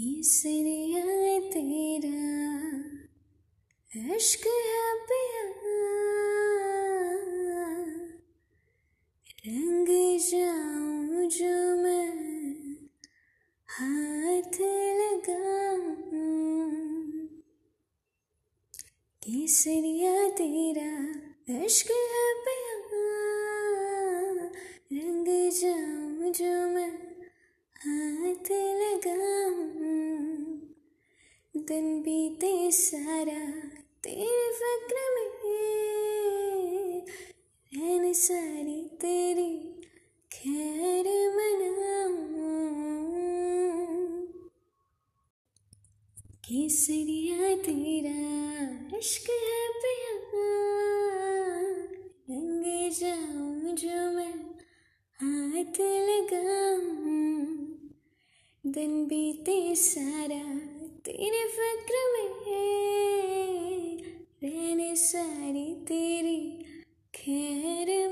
केसरिया तेरा इश्क है पिया रंग जाऊँ जो मैं हाथ लगाऊँ? केसरिया तेरा इश्क है पिया रंग जाऊँ जो मैं हाथ लगाऊँ दिन बीते सारा, तेरे फक्र में सारी तेरी खैर मनाऊं। केसरिया तेरा इश्क है पिया रंग जाऊँ जो मैं हाथ लगाऊँ। दिन बीते सारा, तेरे तेरी खैर